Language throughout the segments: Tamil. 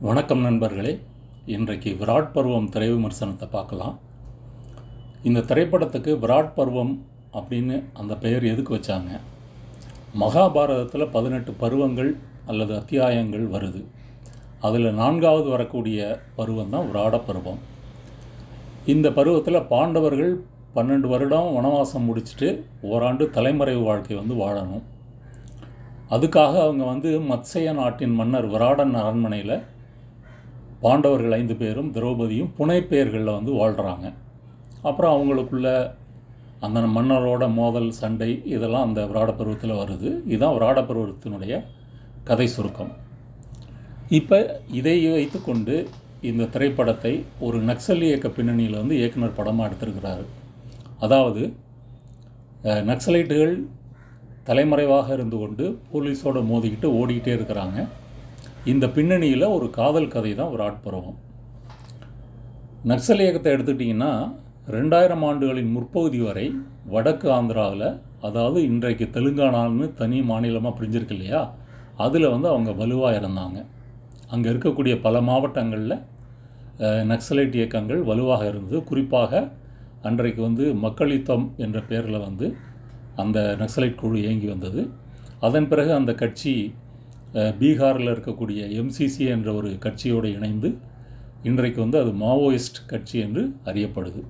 வணக்கம் நண்பர்களே. இன்றைக்கு விராட் பருவம் திரை விமர்சனத்தை பார்க்கலாம். இந்த திரைப்படத்துக்கு விராட் பருவம் அப்படின்னு அந்த பெயர் எதுக்கு வச்சாங்க? மகாபாரதத்தில் பதினெட்டு பருவங்கள் அல்லது அத்தியாயங்கள் வருது. அதில் நான்காவது வரக்கூடிய பருவம் தான் விராட பருவம். இந்த பருவத்தில் பாண்டவர்கள் பன்னெண்டு வருடம் வனவாசம் முடிச்சுட்டு ஓராண்டு தலைமறைவு வாழ்க்கை வந்து வாழணும். அதுக்காக அவங்க வந்து மத்சய நாட்டின் மன்னர் விராடன் அரண்மனையில் பாண்டவர்கள் ஐந்து பேரும் திரௌபதியும் புனை பெயர்களில் வந்து வாழ்கிறாங்க அப்புறம் அவங்களுக்குள்ள அந்த மன்னரோட மோதல் சண்டை இதெல்லாம் அந்த விராட பருவத்தில் வருது. இதுதான் விராட பருவத்தினுடைய கதை சுருக்கம். இப்போ இதை வைத்துக்கொண்டு இந்த திரைப்படத்தை ஒரு நக்சல் இயக்க பின்னணியில் வந்து இயக்குனர் படமாக எடுத்திருக்கிறாரு. அதாவது நக்சலைட்டுகள் தலைமறைவாக இருந்து கொண்டு போலீஸோட மோதிக்கிட்டு ஓடிக்கிட்டே இருக்கிறாங்க. இந்த பின்னணியில் ஒரு காதல் கதை தான் ஒரு ஆட்பருவம். நக்சல் இயக்கத்தை எடுத்துட்டிங்கன்னா ரெண்டாயிரம் ஆண்டுகளின் முற்பகுதி வரை வடக்கு ஆந்திராவில் அதாவது இன்றைக்கு தெலுங்கானான்னு தனி மாநிலமாக பிரிஞ்சிருக்கு இல்லையா? அதில் வந்து அவங்க வலுவாக இருந்தாங்க அங்கே இருக்கக்கூடிய பல மாவட்டங்களில் நக்சலைட் இயக்கங்கள் வலுவாக இருந்தது. குறிப்பாக அன்றைக்கு வந்து மக்களித்தம் என்ற பெயரில் வந்து அந்த நக்சலைட் குழு இயங்கி வந்தது. அதன் பிறகு அந்த கட்சி பீகாரில் இருக்கக்கூடிய எம்சிசி என்ற ஒரு கட்சியோடு இணைந்து இன்றைக்கு வந்து அது மாவோயிஸ்ட் கட்சி என்று அறியப்படுது.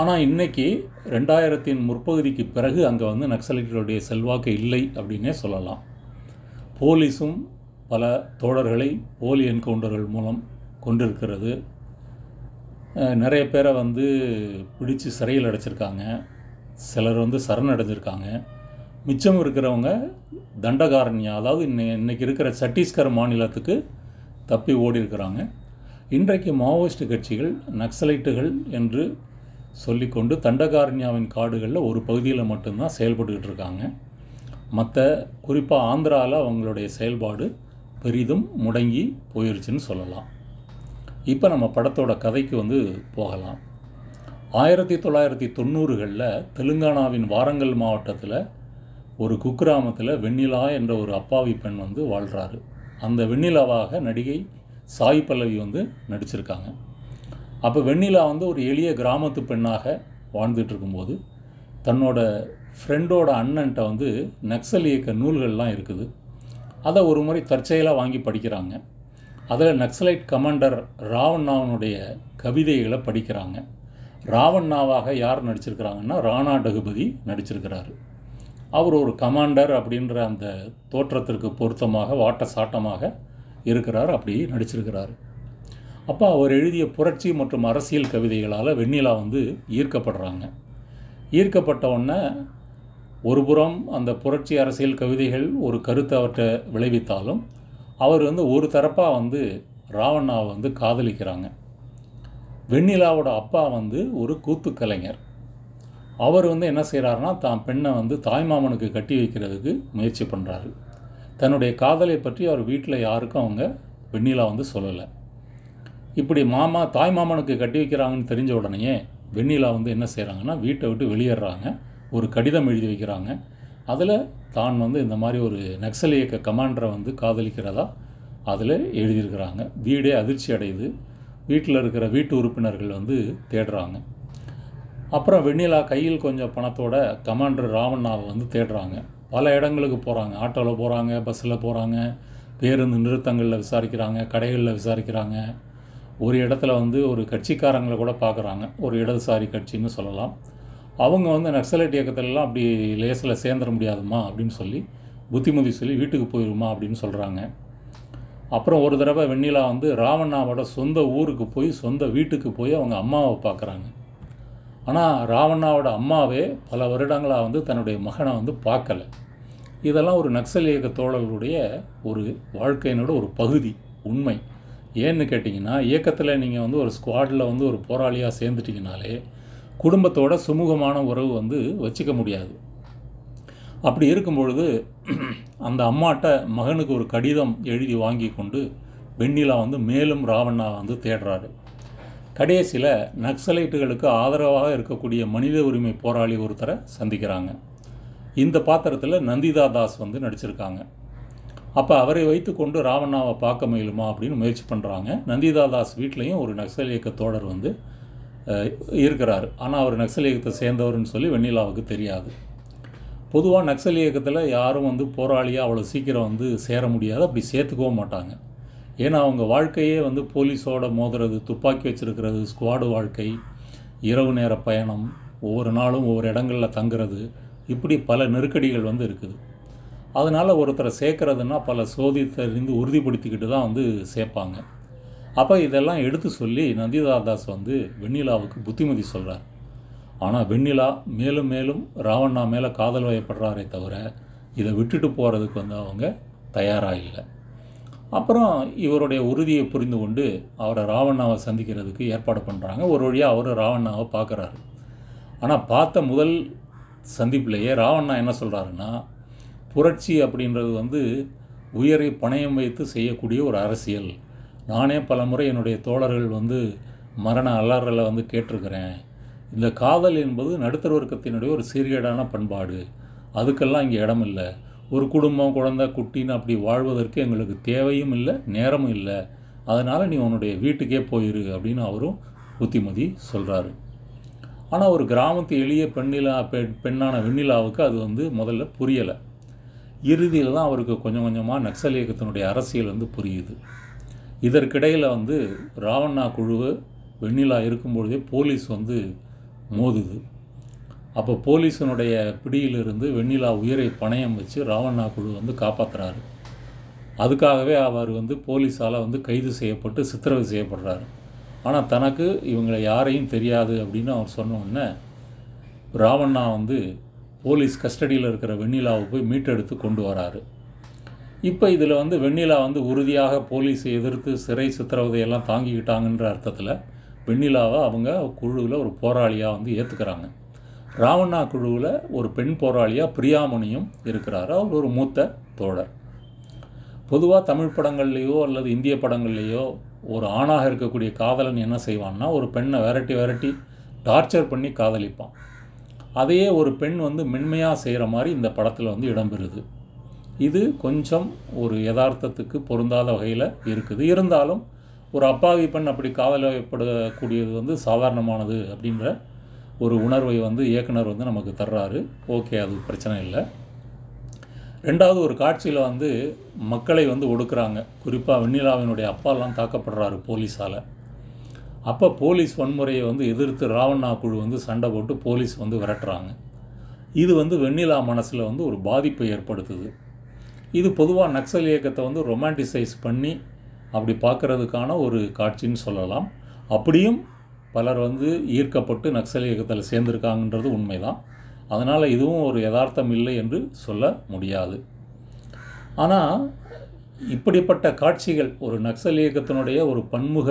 ஆனால் இன்னைக்கு ரெண்டாயிரத்தின் முற்பகுதிக்கு பிறகு அங்கே வந்து நக்சலைட்டுகளுடைய செல்வாக்கு இல்லை அப்படின்னே சொல்லலாம். போலீஸும் பல தோழர்களை போலி என்கவுண்டர்கள் மூலம் கொண்டிருக்கிறது. நிறைய பேரை வந்து பிடிச்சு சிறையில் அடைச்சிருக்காங்க. சிலர் வந்து சரணடைஞ்சிருக்காங்க. மிச்சம் இருக்கிறவங்க தண்டகாரண்யா அதாவது இன்னை இன்னைக்கு இருக்கிற சத்தீஸ்கர் மாநிலத்துக்கு தப்பி ஓடி இருக்கிறாங்க. இன்றைக்கு மாவோயிஸ்ட் கட்சிகள் நக்சலைட்டுகள் என்று சொல்லிக்கொண்டு தண்டகாரண்யாவின் காடுகளில் ஒரு பகுதியில் மட்டும்தான் செயல்பட்டுக்கிட்டு இருக்காங்க. மற்ற குறிப்பாக ஆந்திராவில் அவங்களுடைய செயல்பாடு பெரிதும் முடங்கி போயிருச்சுன்னு சொல்லலாம். இப்போ நம்ம படத்தோட கதைக்கு வந்து போகலாம். ஆயிரத்தி தொள்ளாயிரத்தி தொண்ணூறுகளில் தெலுங்கானாவின் வாரங்கல் மாவட்டத்தில் ஒரு குக்கிராமத்தில் வெண்ணிலா என்ற ஒரு அப்பாவி பெண் வந்து வாழ்கிறாரு அந்த வெண்ணிலாவாக நடிகை சாய் பல்லவி வந்து நடிச்சிருக்காங்க. அப்போ வெண்ணிலா வந்து ஒரு எளிய கிராமத்து பெண்ணாக வாழ்ந்துட்டு இருக்கும்போது தன்னோட ஃப்ரெண்டோட அண்ணன்ட்ட வந்து நக்சல் இயக்க நூல்கள்லாம் இருக்குது. அதை ஒரு முறை தற்செயலாக வாங்கி படிக்கிறாங்க. அதில் நக்சலைட் கமாண்டர் ராவண்ணாவனுடைய கவிதைகளை படிக்கிறாங்க. ராவண்ணாவாக யார் நடிச்சிருக்கிறாங்கன்னா ராணா டகுபதி நடிச்சிருக்கிறாரு. அவர் ஒரு கமாண்டர் அப்படின்ற அந்த தோற்றத்திற்கு பொருத்தமாக வாட்ட சாட்டமாக இருக்கிறார் அப்படி நடிச்சிருக்கிறார். அப்போ அவர் எழுதிய புரட்சி மற்றும் அரசியல் கவிதைகளால் வெண்ணிலா வந்து ஈர்க்கப்படுறாங்க. ஈர்க்கப்பட்ட உடனே ஒரு புறம் அந்த புரட்சி அரசியல் கவிதைகள் ஒரு கருத்தை அவற்றை விளைவித்தாலும் அவர் வந்து ஒரு தரப்பாக வந்து ராவண்ணாவை வந்து காதலிக்கிறாங்க. வெண்ணிலாவோட அப்பா வந்து ஒரு கூத்து கலைஞர் அவர் வந்து என்ன செய்கிறாருன்னா தான் பெண்ணை வந்து தாய்மாமனுக்கு கட்டி வைக்கிறதுக்கு முயற்சி பண்ணுறாரு தன்னுடைய காதலை பற்றி அவர் வீட்டில் யாருக்கும் அவங்க வெண்ணிலா வந்து சொல்லலை. இப்படி மாமா தாய்மாமனுக்கு கட்டி வைக்கிறாங்கன்னு தெரிஞ்ச உடனேயே வெண்ணிலா வந்து என்ன செய்கிறாங்கன்னா வீட்டை விட்டு வெளியேறாங்க. ஒரு கடிதம் எழுதி வைக்கிறாங்க. அதில் தான் வந்து இந்த மாதிரி ஒரு நக்சல் இயக்க கமாண்டரை வந்து காதலிக்கிறதா அதில் எழுதியிருக்கிறாங்க. வீடே அதிர்ச்சி அடையுது. வீட்டில் இருக்கிற வீட்டு உறுப்பினர்கள் வந்து தேடுறாங்க. அப்புறம் வெண்ணிலா கையில் கொஞ்சம் பணத்தோட கமாண்டர் ராவண்ணாவை வந்து தேடுறாங்க. பல இடங்களுக்கு போகிறாங்க ஆட்டோவில் போகிறாங்க பஸ்ஸில் போகிறாங்க பேருந்து நிறுத்தங்களில் விசாரிக்கிறாங்க கடைகளில் விசாரிக்கிறாங்க. ஒரு இடத்துல வந்து ஒரு கட்சிக்காரங்களை கூட பார்க்குறாங்க. ஒரு இடதுசாரி கட்சின்னு சொல்லலாம். அவங்க வந்து நக்சலைட் இயக்கத்திலலாம் அப்படி லேசில் சேர்ந்துட முடியாதுமா அப்படின்னு சொல்லி புத்திமதி சொல்லி வீட்டுக்கு போயிருமா அப்படின்னு சொல்கிறாங்க அப்புறம் ஒரு தடவை வெண்ணிலா வந்து ராவண்ணாவோட சொந்த ஊருக்கு போய் சொந்த வீட்டுக்கு போய் அவங்க அம்மாவை பார்க்குறாங்க. ஆனால் ராவண்ணாவோட அம்மாவே பல வருடங்களாக வந்து தன்னுடைய மகனை வந்து பார்க்கல. இதெல்லாம் ஒரு நக்சல் இயக்க தோழர்களுடைய ஒரு வாழ்க்கையினோட ஒரு பகுதி உண்மை. ஏன்னு கேட்டிங்கன்னா இயக்கத்தில் நீங்கள் வந்து ஒரு ஸ்குவாடில் வந்து ஒரு போராளியாக சேர்ந்துட்டிங்கனாலே குடும்பத்தோட சுமூகமான உறவு வந்து வச்சுக்க முடியாது. அப்படி இருக்கும் பொழுது அந்த அம்மாட்ட மகனுக்கு ஒரு கடிதம் எழுதி வாங்கி கொண்டு வெண்ணிலா வந்து மேலும் ராவண்ணா வந்து தேடுறாரு. கடைசியில் நக்சலைட்டுகளுக்கு ஆதரவாக இருக்கக்கூடிய மனித உரிமை போராளி ஒருத்தரை சந்திக்கிறாங்க. இந்த பாத்திரத்தில் நந்திதா தாஸ் வந்து நடிச்சிருக்காங்க. அப்போ அவரை வைத்துக்கொண்டு ராவண்ணாவை பார்க்க முயலுமா அப்படின்னு முயற்சி பண்ணுறாங்க நந்திதா தாஸ் வீட்லேயும் ஒரு நக்சல் இயக்க தோழர் வந்து இருக்கிறார். ஆனால் அவர் நக்சல் இயக்கத்தை சேர்ந்தவர்னு சொல்லி வெண்ணிலாவுக்கு தெரியாது. பொதுவாக நக்சல் இயக்கத்தில் யாரும் வந்து போராளியாக அவ்வளோ சீக்கிரம் வந்து சேர முடியாது. அப்படி சேர்த்துக்கவும் மாட்டாங்க. ஏன்னா அவங்க வாழ்க்கையே வந்து போலீஸோட மோதுறது துப்பாக்கி வச்சுருக்கிறது ஸ்குவாடு வாழ்க்கை இரவு நேர பயணம் ஒவ்வொரு நாளும் ஒவ்வொரு இடங்களில் தங்குறது இப்படி பல நெருக்கடிகள் வந்து இருக்குது. அதனால் ஒருத்தரை சேர்க்குறதுன்னா பல சோதித்தறிந்து உறுதிப்படுத்திக்கிட்டு தான் வந்து சேர்ப்பாங்க. அப்போ இதெல்லாம் எடுத்து சொல்லி நந்திதாதாஸ் வந்து வெண்ணிலாவுக்கு புத்திமதி சொல்கிறார் ஆனால் வெண்ணிலா மேலும் மேலும் ராவண்ணா மேலே காதல் வயப்படுறாரே தவிர இதை விட்டுட்டு போகிறதுக்கு வந்து அவங்க தயாராக இல்லை. அப்புறம் இவருடைய உறுதியை புரிந்து கொண்டு அவரை ராவண்ணாவை சந்திக்கிறதுக்கு ஏற்பாடு பண்ணுறாங்க ஒரு வழியாக அவர் ராவண்ணாவை பார்க்குறாரு. ஆனால் பார்த்த முதல் சந்திப்பிலேயே ராவண்ணா என்ன சொல்கிறாருன்னா புரட்சி அப்படின்றது வந்து உயரை பணயம் வைத்து செய்யக்கூடிய ஒரு அரசியல். நானே பல முறை என்னுடைய தோழர்கள் வந்து மரண அலறலை வந்து கேட்டிருக்கிறேன். இந்த காதல் என்பது நடுத்தர வர்க்கத்தினுடைய ஒரு சீர்கேடான பண்பாடு. அதுக்கெல்லாம் இங்கே இடம் இல்லை ஒரு குடும்பம் குழந்தை குட்டின்னு அப்படி வாழ்வதற்கு எங்களுக்கு தேவையும் இல்லை நேரமும் இல்லை. அதனால் நீ உன்னுடைய வீட்டுக்கே போயிரு அப்படின்னு அவரும் புத்திமதி சொல்கிறாரு ஆனால் ஒரு கிராமத்து எளிய பெண்ணிலா பெண் பெண்ணான வெண்ணிலாவுக்கு அது வந்து முதல்ல புரியலை. இறுதியில் தான் அவருக்கு கொஞ்சம் கொஞ்சமாக நக்சல் இயக்கத்தினுடைய அரசியல் வந்து புரியுது. இதற்கிடையில் வந்து ராவண்ணா குழு வெண்ணிலா இருக்கும்பொழுதே போலீஸ் வந்து மோதுது. அப்போ போலீஸனுடைய பிடியிலிருந்து வெண்ணிலா உயிரை பணயம் வச்சு ராவண்ணா குழு வந்து காப்பாற்றுறாரு அதுக்காகவே அவர் வந்து போலீஸால் வந்து கைது செய்யப்பட்டு சித்திரவதை செய்யப்படுறாரு. ஆனால் தனக்கு இவங்களை யாரையும் தெரியாது அப்படின்னு அவர் சொன்னோடனே ராவண்ணா வந்து போலீஸ் கஸ்டடியில் இருக்கிற வெண்ணிலாவை போய் மீட்டெடுத்து கொண்டு வராரு. இப்போ இதில் வந்து வெண்ணிலா வந்து உறுதியாக போலீஸை எதிர்த்து சிறை சித்திரவதையெல்லாம் தாங்கிக்கிட்டாங்கன்ற அர்த்தத்தில் வெண்ணிலாவை அவங்க குழுவில் ஒரு போராளியாக வந்து ஏற்றுக்கிறாங்க ராவண்ணா குழுவில் ஒரு பெண் போராளியாக பிரியாமணியும் இருக்கிறார். அவர் ஒரு மூத்த தோழர். பொதுவாக தமிழ் படங்கள்லேயோ அல்லது இந்திய படங்கள்லேயோ ஒரு ஆணாக இருக்கக்கூடிய காதலன் என்ன செய்வான்னா ஒரு பெண்ணை விரட்டி விரட்டி டார்ச்சர் பண்ணி காதலிப்பான். அதையே ஒரு பெண் வந்து மென்மையாக செய்கிற மாதிரி இந்த படத்தில் வந்து இடம்பெறுது. இது கொஞ்சம் ஒரு யதார்த்தத்துக்கு பொருந்தாத வகையில் இருக்குது. இருந்தாலும் ஒரு அப்பாவி பெண் அப்படி காதலிப்படக்கூடியது வந்து சாதாரணமானது அப்படின்ற ஒரு உணர்வை வந்து இயக்குனர் வந்து நமக்கு தர்றாரு. ஓகே அது பிரச்சனை இல்லை. ரெண்டாவது ஒரு காட்சியில் வந்து மக்களை வந்து ஒடுக்குறாங்க. குறிப்பாக வெண்ணிலாவினுடைய அப்பாலாம் தாக்கப்படுறாரு போலீஸால். அப்போ போலீஸ் வன்முறையை வந்து எதிர்த்து ராவண்ணா குழு வந்து சண்டை போட்டு போலீஸ் வந்து விரட்டுறாங்க. இது வந்து வெண்ணிலா மனசில் வந்து ஒரு பாதிப்பை ஏற்படுத்துது. இது பொதுவாக நக்சல் இயக்கத்தை வந்து ரொமான்டிசைஸ் பண்ணி அப்படி பார்க்குறதுக்கான ஒரு காட்சின்னு சொல்லலாம். அப்படியும் பலர் வந்து ஈர்க்கப்பட்டு நக்சல் இயக்கத்தில் சேர்ந்துருக்காங்கன்றது உண்மைதான். அதனால் இதுவும் ஒரு யதார்த்தம் இல்லை என்று சொல்ல முடியாது. ஆனால் இப்படிப்பட்ட காட்சிகள் ஒரு நக்சல் இயக்கத்தினுடைய ஒரு பன்முக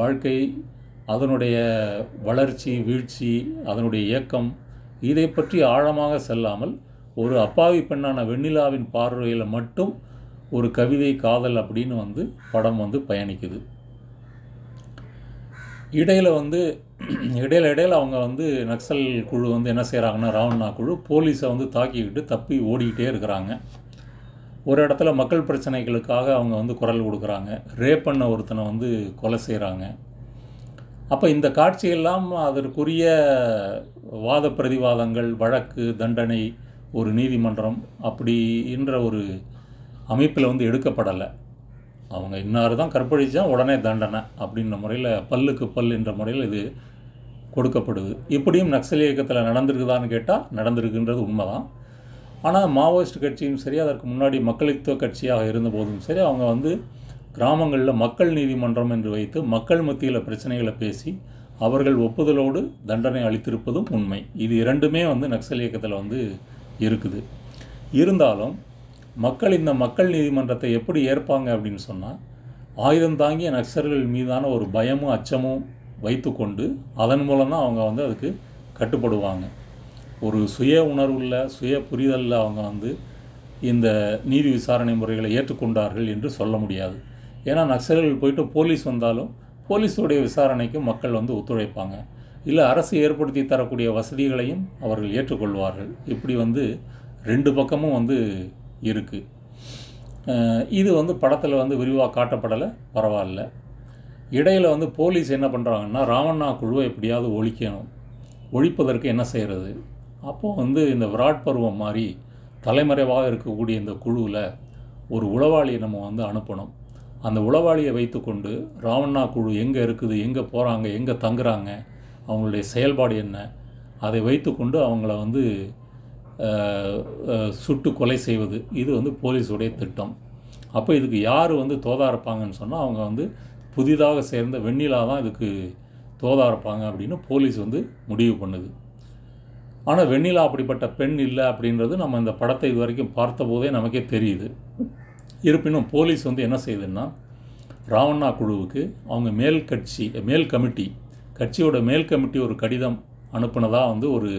வாழ்க்கை அதனுடைய வளர்ச்சி வீழ்ச்சி அதனுடைய இயக்கம் இதை பற்றி ஆழமாக செல்லாமல் ஒரு அப்பாவி பெண்ணான வெண்ணிலாவின் பார்வையில் மட்டும் ஒரு கவிதை காதல் அப்படின்னு வந்து படம் வந்து பயணிக்குது. இடையில் வந்து இடையில இடையில் அவங்க வந்து நக்சல் குழு வந்து என்ன செய்கிறாங்கன்னா ராவண்ணா குழு போலீஸை வந்து தாக்கிக்கிட்டு தப்பி ஓடிக்கிட்டே இருக்கிறாங்க. ஒரு இடத்துல மக்கள் பிரச்சனைகளுக்காக அவங்க வந்து குரல் கொடுக்குறாங்க. ரேப் பண்ண ஒருத்தனை வந்து கொலை செய்கிறாங்க அப்போ இந்த காட்சியெல்லாம் அதற்குரிய வாத பிரதிவாதங்கள் வழக்கு தண்டனை ஒரு நீதிமன்றம் அப்படின்ற ஒரு அமைப்பில் வந்து எடுக்கப்படலை. அவங்க இன்னார் தான் கற்பழிச்சா உடனே தண்டனை அப்படின்ற முறையில் பல்லுக்கு பல் என்ற முறையில் இது கொடுக்கப்படுது. இப்படியும் நக்சல் இயக்கத்தில் நடந்திருக்குதான்னு கேட்டால் நடந்திருக்குன்றது உண்மைதான். ஆனால் மாவோயிஸ்ட் கட்சியும் சரி அதற்கு முன்னாடி மக்களித்துவ கட்சியாக இருந்தபோதும் சரி அவங்க வந்து கிராமங்களில் மக்கள் நீதிமன்றம் என்று வைத்து மக்கள் மத்தியில் பிரச்சனைகளை பேசி அவர்கள் ஒப்புதலோடு தண்டனை அளித்திருப்பதும் உண்மை. இது இரண்டுமே வந்து நக்சல் இயக்கத்தில் வந்து இருக்குது. இருந்தாலும் மக்கள் இந்த மக்கள் நீதிமன்றத்தை எப்படி ஏற்பாங்க அப்படின்னு சொன்னால் ஆயுதம் தாங்கிய நக்சர்கள் மீதான ஒரு பயமும் அச்சமும் வைத்துக்கொண்டு அதன் மூலம் தான் அவங்க வந்து அதுக்கு கட்டுப்படுவாங்க. ஒரு சுய உணர்வுள்ள சுய புரிதலில் அவங்க வந்து இந்த நீதி விசாரணை முறைகளை ஏற்றுக்கொண்டார்கள் என்று சொல்ல முடியாது. ஏன்னா நக்சல்கள் போயிட்டு போலீஸ் வந்தாலும் போலீஸுடைய விசாரணைக்கு மக்கள் வந்து ஒத்துழைப்பாங்க. இல்லை அரசு ஏற்படுத்தி தரக்கூடிய வசதிகளையும் அவர்கள் ஏற்றுக்கொள்வார்கள். இப்படி வந்து ரெண்டு பக்கமும் வந்து இருக்குது இது வந்து படத்தில் வந்து விரிவாக காட்டப்படலை பரவாயில்ல. இடையில் வந்து போலீஸ் என்ன பண்ணுறாங்கன்னா ராவண்ணா குழுவை எப்படியாவது ஒழிக்கணும். ஒழிப்பதற்கு என்ன செய்கிறது அப்போது வந்து இந்த விராட் பருவம் மாதிரி தலைமறைவாக இருக்கக்கூடிய இந்த குழுவில் ஒரு உளவாளியை நம்ம வந்து அனுப்பணும். அந்த உளவாளியை வைத்துக்கொண்டு ராவண்ணா குழு எங்கே இருக்குது எங்கே போகிறாங்க எங்கே தங்குறாங்க அவங்களுடைய செயல்பாடு என்ன அதை வைத்துக்கொண்டு அவங்கள வந்து சுட்டு கொலை செய்வது. இது வந்து போலீஸுடைய திட்டம். அப்போ இதுக்கு யார் வந்து தோதா இருப்பாங்கன்னு சொன்னால் அவங்க வந்து புதிதாக சேர்ந்த வெண்ணிலா தான் இதுக்கு தோதா இருப்பாங்க அப்படின்னு போலீஸ் வந்து முடிவு பண்ணுது. ஆனால் வெண்ணிலா அப்படிப்பட்ட பெண் இல்லை அப்படின்றது நம்ம இந்த படத்தை இது வரைக்கும் பார்த்தபோதே நமக்கே தெரியுது. இருப்பினும் போலீஸ் வந்து என்ன செய்யுதுன்னா ராவண்ணா குழுவுக்கு அவங்க மேல் கட்சி மேல் கமிட்டி கட்சியோட மேல் கமிட்டி ஒரு கடிதம் அனுப்புனதாக வந்து ஒரு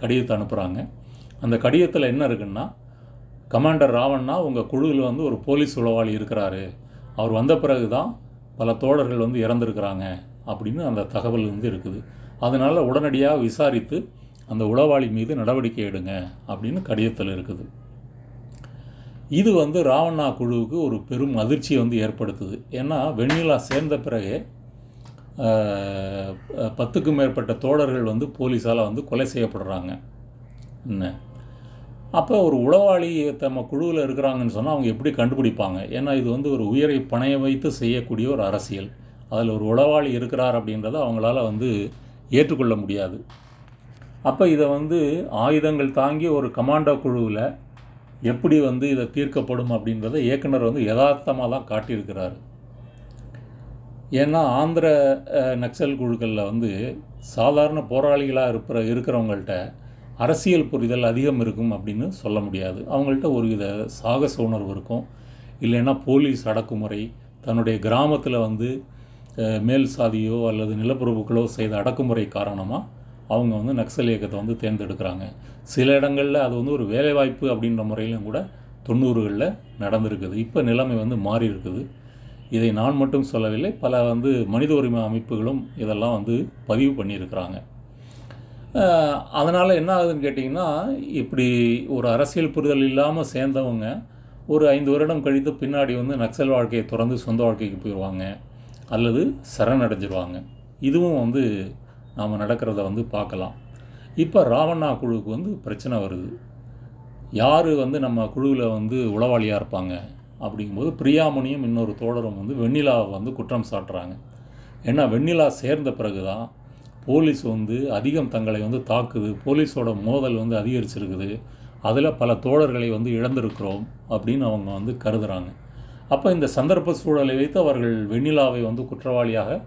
கடிதத்தை அனுப்புகிறாங்க அந்த கடிதத்தில் என்ன இருக்குன்னா கமாண்டர் ராவண்ணா உங்கள் குழுவில் வந்து ஒரு போலீஸ் உளவாளி இருக்கிறாரு. அவர் வந்த பிறகு தான் பல தோழர்கள் வந்து இறந்துருக்கிறாங்க அப்படின்னு அந்த தகவல் வந்து இருக்குது. அதனால் உடனடியாக விசாரித்து அந்த உளவாளி மீது நடவடிக்கை எடுங்க அப்படின்னு கடிதத்தில் இருக்குது. இது வந்து ராவண்ணா குழுவுக்கு ஒரு பெரும் அதிர்ச்சியை வந்து ஏற்படுத்துது. ஏன்னா வெண்ணிலா சேர்ந்த பிறகு பத்துக்கும் மேற்பட்ட தோழர்கள் வந்து போலீஸால் வந்து கொலை செய்யப்படுறாங்க. என்ன? அப்போ ஒரு உளவாளி தம்ம குழுவில் இருக்கிறாங்கன்னு சொன்னால் அவங்க எப்படி கண்டுபிடிப்பாங்க? ஏன்னா இது வந்து ஒரு உயிரை பணைய வைத்து செய்யக்கூடிய ஒரு அரசியல். அதில் ஒரு உளவாளி இருக்கிறார் அப்படின்றத அவங்களால வந்து ஏற்றுக்கொள்ள முடியாது. அப்போ இதை வந்து ஆயுதங்கள் தாங்கி ஒரு கமாண்டோ குழுவில் எப்படி வந்து இதை தீர்க்கப்படும் அப்படின்றத இயக்குனர் வந்து யதார்த்தமாக தான் காட்டியிருக்கிறாரு. ஏன்னா ஆந்திர நக்சல் குழுக்களில் வந்து சாதாரண போராளிகளாக இருக்கிற இருக்கிறவங்கள்ட்ட அரசியல் புரிதல் அதிகம் இருக்கும் அப்படின்னு சொல்ல முடியாது. அவங்கள்ட்ட ஒரு வித சாகச உணர்வு இருக்கும். இல்லைன்னா போலீஸ் அடக்குமுறை தன்னுடைய கிராமத்தில் வந்து மேல் சாதியோ அல்லது நிலப்பிரபுக்களோ செய்த அடக்குமுறை காரணமாக அவங்க வந்து நக்சல் இயக்கத்தை வந்து தேர்ந்தெடுக்கிறாங்க. சில இடங்களில் அது வந்து ஒரு வேலைவாய்ப்பு அப்படின்ற முறையிலும் கூட தொண்ணூறுகளில் நடந்திருக்குது. இப்போ நிலைமை வந்து மாறி இருக்குது. இதை நான் மட்டும் சொல்லவில்லை. பல வந்து மனித உரிமை அமைப்புகளும் இதெல்லாம் வந்து பதிவு பண்ணியிருக்கிறாங்க. அதனால் என்ன ஆகுதுன்னு கேட்டிங்கன்னா இப்படி ஒரு அரசியல் புரிதல் இல்லாமல் சேர்ந்தவங்க ஒரு ஐந்து வருடம் கழித்து பின்னாடி வந்து நக்சல் வாழ்க்கையை தொடர்ந்து சொந்த வாழ்க்கைக்கு போயிடுவாங்க அல்லது சரணடைஞ்சிருவாங்க. இதுவும் வந்து நாம் நடக்கிறத வந்து பார்க்கலாம். இப்போ ராவண்ணா குழுவுக்கு வந்து பிரச்சனை வருது. யார் வந்து நம்ம குழுவில் வந்து உளவாளியாக இருப்பாங்க? அப்படிங்கும்போது பிரியாமணியும் இன்னொரு தோழரும் வந்து வெண்ணிலாவை வந்து குற்றம் சாட்டுறாங்க. ஏன்னா வெண்ணிலா சேர்ந்த பிறகு தான் போலீஸ் வந்து அதிகம் தங்களை வந்து தாக்குது. போலீஸோட மோதல் வந்து அதிகரிச்சிருக்குது. அதில் பல தோழர்களை வந்து இழந்திருக்கிறோம் அப்படின்னு அவங்க வந்து கருதுகிறாங்க அப்போ இந்த சந்தர்ப்ப சூழலை வைத்து அவர்கள் வெண்ணிலாவை வந்து குற்றவாளியாக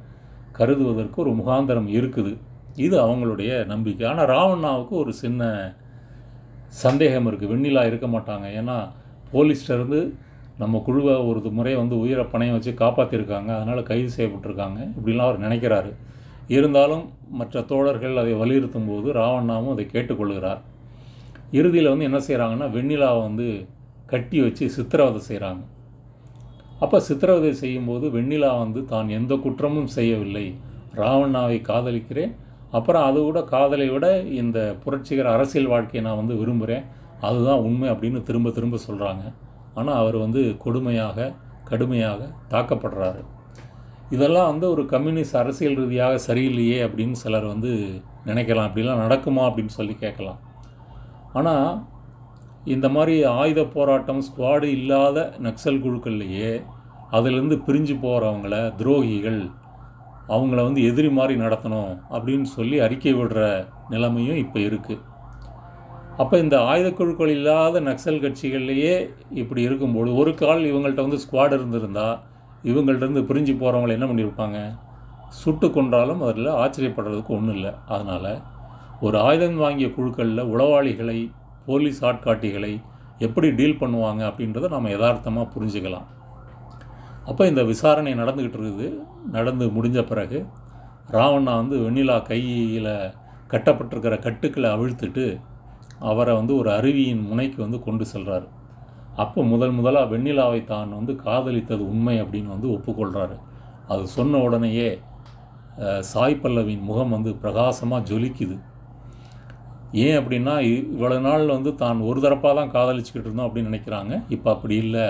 கருதுவதற்கு ஒரு முகாந்தரம் இருக்குது. இது அவங்களுடைய நம்பிக்கை. ஆனால் ராவண்ணாவுக்கு ஒரு சின்ன சந்தேகம் இருக்குது வெண்ணிலா இருக்க மாட்டாங்க. ஏன்னா போலீஸ்டருந்து நம்ம குழுவை ஒரு முறை வந்து உயிரை பணையம் வச்சு காப்பாற்றிருக்காங்க அதனால் கைது செய்யப்பட்டிருக்காங்க. இப்படிலாம் அவர் நினைக்கிறாரு. இருந்தாலும் மற்ற தோழர்கள் அதை வலியுறுத்தும் போது ராவண்ணாவும் அதை கேட்டுக்கொள்கிறார். இறுதியில் வந்து என்ன செய்கிறாங்கன்னா வெண்ணிலாவை வந்து கட்டி வச்சு சித்திரவதை செய்கிறாங்க அப்போ சித்திரவதை செய்யும்போது வெண்ணிலா வந்து தான் எந்த குற்றமும் செய்யவில்லை. ராவண்ணாவை காதலிக்கிறேன். அப்புறம் அதை விட காதலை விட இந்த புரட்சிகர அரசியல் வாழ்க்கையை நான் வந்து விரும்புகிறேன் அதுதான் உண்மை அப்படின்னு திரும்ப திரும்ப சொல்கிறாங்க ஆனால் அவர் வந்து கொடுமையாக கடுமையாக தாக்கப்படுறாரு. இதெல்லாம் வந்து ஒரு கம்யூனிஸ்ட் அரசியல் ரீதியாக சரியில்லையே அப்படின்னு சிலர் வந்து நினைக்கலாம். அப்படிலாம் நடக்குமா அப்படின்னு சொல்லி கேட்கலாம். ஆனால் இந்த மாதிரி ஆயுத போராட்டம் ஸ்குவாடு இல்லாத நக்சல் குழுக்கள்லையே அதிலிருந்து பிரிஞ்சு போகிறவங்கள துரோகிகள் அவங்கள வந்து எதிரி மாதிரி நடத்தணும் அப்படின்னு சொல்லி அறிக்கை விடுற நிலைமையும் இப்போ இருக்குது அப்போ இந்த ஆயுத குழுக்கள் இல்லாத நக்சல் கட்சிகள்லையே இப்படி இருக்கும்போது ஒரு கால் இவங்கள்ட்ட வந்து ஸ்குவாட் இருந்திருந்தால் இவங்கள்டருந்து பிரிஞ்சு போகிறவங்கள என்ன பண்ணியிருப்பாங்க சுட்டு கொன்றாலும் அதில் ஆச்சரியப்படுறதுக்கு ஒன்றும் இல்லை. அதனால் ஒரு ஆயுதம் வாங்கிய குழுக்களில் உளவாளிகளை போலீஸ் ஆட்காட்டிகளை எப்படி டீல் பண்ணுவாங்க அப்படின்றத நம்ம யதார்த்தமாக புரிஞ்சுக்கலாம். அப்போ இந்த விசாரணை நடந்துக்கிட்டு இருக்குது. நடந்து முடிஞ்ச பிறகு ராவண்ணா வந்து வெண்ணிலா கையில் கட்டப்பட்டிருக்கிற கட்டுக்களை அவிழ்த்துட்டு அவரை வந்து ஒரு அருவியின் முனைக்கு வந்து கொண்டு செல்கிறார் அப்போ முதல் முதலாக வெண்ணிலாவை தான் வந்து காதலித்தது உண்மை அப்படின்னு வந்து ஒப்புக்கொள்கிறாரு அது சொன்ன உடனேயே சாய் பல்லவின் முகம் வந்து பிரகாசமாக ஜொலிக்குது. ஏன் அப்படின்னா இவ்வளோ நாள் வந்து தான் ஒரு தரப்பாக தான் காதலிச்சுக்கிட்டு இருந்தோம் அப்படின்னு நினைக்கிறாங்க. இப்போ அப்படி இல்லை.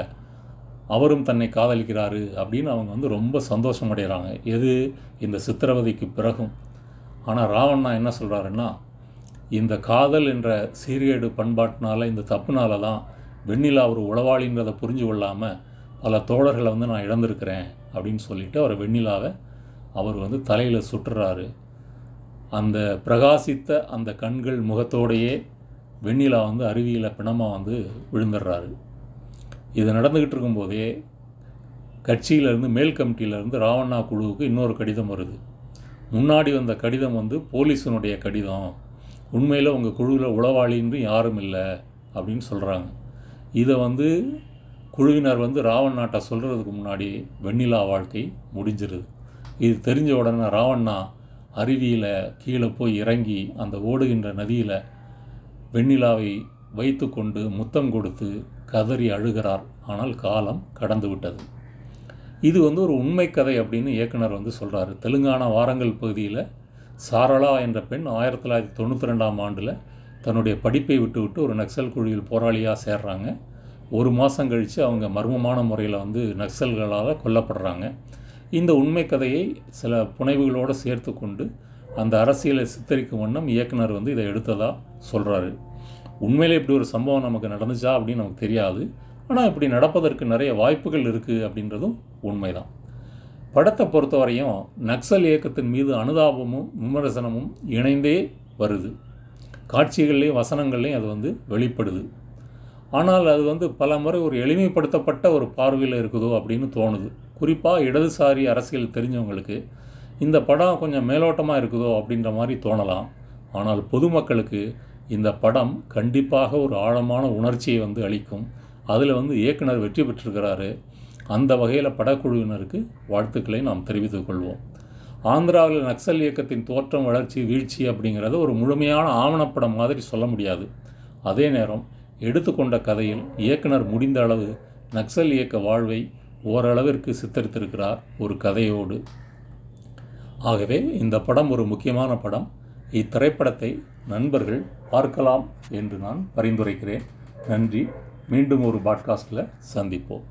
அவரும் தன்னை காதலிக்கிறாரு அப்படின்னு அவங்க வந்து ரொம்ப சந்தோஷம் அடைகிறாங்க எது? இந்த சித்திரவதைக்கு பிறகும். ஆனால் ராவண்ணா என்ன சொல்கிறாருன்னா இந்த காதல் என்ற சீர்கேடு பண்பாட்டினால இந்த தப்புனால தான் வெண்ணிலா ஒரு உளவாளின்றதை புரிஞ்சு கொள்ளாமல் பல தோழர்களை வந்து நான் இழந்திருக்கிறேன் அப்படின்னு சொல்லிவிட்டு அவர் வெண்ணிலாவை அவர் வந்து தலையில் சுட்டுறாரு. அந்த பிரகாசித்த அந்த கண்கள் முகத்தோடையே வெண்ணிலா வந்து அருவியில் பிணமாக வந்து விழுந்துடுறாரு. இது நடந்துக்கிட்டு இருக்கும்போதே கட்சியிலேருந்து மேல் கமிட்டியிலேருந்து ராவண்ணா குழுவுக்கு இன்னொரு கடிதம் வருது. முன்னாடி வந்த கடிதம் வந்து போலீஸினுடைய கடிதம். உண்மையில் உங்கள் குழுவில் உளவாளின்னு யாரும் இல்லை அப்படின்னு சொல்கிறாங்க இதை வந்து குழுவினர் வந்து ராவண்ணாட்ட சொல்கிறதுக்கு முன்னாடி வெண்ணிலா வாழ்க்கை முடிஞ்சிருது. இது தெரிஞ்ச உடனே ராவண்ணா அருவியில் கீழே போய் இறங்கி அந்த ஓடுகின்ற நதியில் வெண்ணிலாவை வைத்து கொண்டு முத்தம் கொடுத்து கதறி அழுகிறார். ஆனால் காலம் கடந்து விட்டது. இது வந்து ஒரு உண்மை கதை அப்படின்னு இயக்குனர் வந்து சொல்கிறாரு தெலுங்கானா வாரங்கள் பகுதியில் சாரளா என்ற பெண் ஆயிரத்தி தொள்ளாயிரத்தி தொண்ணூற்றி ரெண்டாம் ஆண்டில் தன்னுடைய படிப்பை விட்டுவிட்டு ஒரு நக்சல் குழுவில் போராளியாக சேர்றாங்க. ஒரு மாதம் கழித்து அவங்க மர்மமான முறையில் வந்து நக்சல்களால் கொல்லப்படுறாங்க. இந்த உண்மை கதையை சில புனைவுகளோடு சேர்த்து கொண்டு அந்த அரசியலை சித்தரிக்கும் வண்ணம் இயக்குனர் வந்து இதை எடுத்ததாக சொல்கிறாரு உண்மையிலே இப்படி ஒரு சம்பவம் நமக்கு நடந்துச்சா அப்படின்னு நமக்கு தெரியாது. ஆனால் இப்படி நடப்பதற்கு நிறைய வாய்ப்புகள் இருக்குது அப்படின்றதும் உண்மைதான். படத்தை பொறுத்தவரையும் நக்சல் இயக்கத்தின் மீது அனுதாபமும் விமர்சனமும் இணைந்தே வருது. காட்சிகள்லேயும் வசனங்கள்லேயும் அது வந்து வெளிப்படுது. ஆனால் அது வந்து பல முறை ஒரு எளிமைப்படுத்தப்பட்ட ஒரு பார்வையில் இருக்குதோ அப்படின்னு தோணுது. குறிப்பாக இடதுசாரி அரசியல் தெரிஞ்சவங்களுக்கு இந்த படம் கொஞ்சம் மேலோட்டமாக இருக்குதோ அப்படின்ற மாதிரி தோணலாம். ஆனால் பொதுமக்களுக்கு இந்த படம் கண்டிப்பாக ஒரு ஆழமான உணர்ச்சியை வந்து அளிக்கும். அதில் வந்து இயக்குனர் வெற்றி பெற்றிருக்கிறாரு. அந்த வகையில் படக்குழுவினருக்கு வாழ்த்துக்களை நாம் தெரிவித்துக் கொள்வோம். ஆந்திராவில் நக்சல் இயக்கத்தின் தோற்றம் வளர்ச்சி வீழ்ச்சி அப்படிங்கிறத ஒரு முழுமையான ஆவணப்படம் மாதிரி சொல்ல முடியாது. அதே நேரம் எடுத்துக்கொண்ட கதையில் இயக்குனர் முடிந்த அளவு நக்சல் இயக்க வாழ்வை ஓரளவிற்கு சித்தரித்திருக்கிறார் ஒரு கதையோடு. ஆகவே இந்த படம் ஒரு முக்கியமான படம். இத்திரைப்படத்தை நண்பர்கள் பார்க்கலாம் என்று நான் பரிந்துரைக்கிறேன். நன்றி. மீண்டும் ஒரு பாட்காஸ்ட்டில் சந்திப்போம்.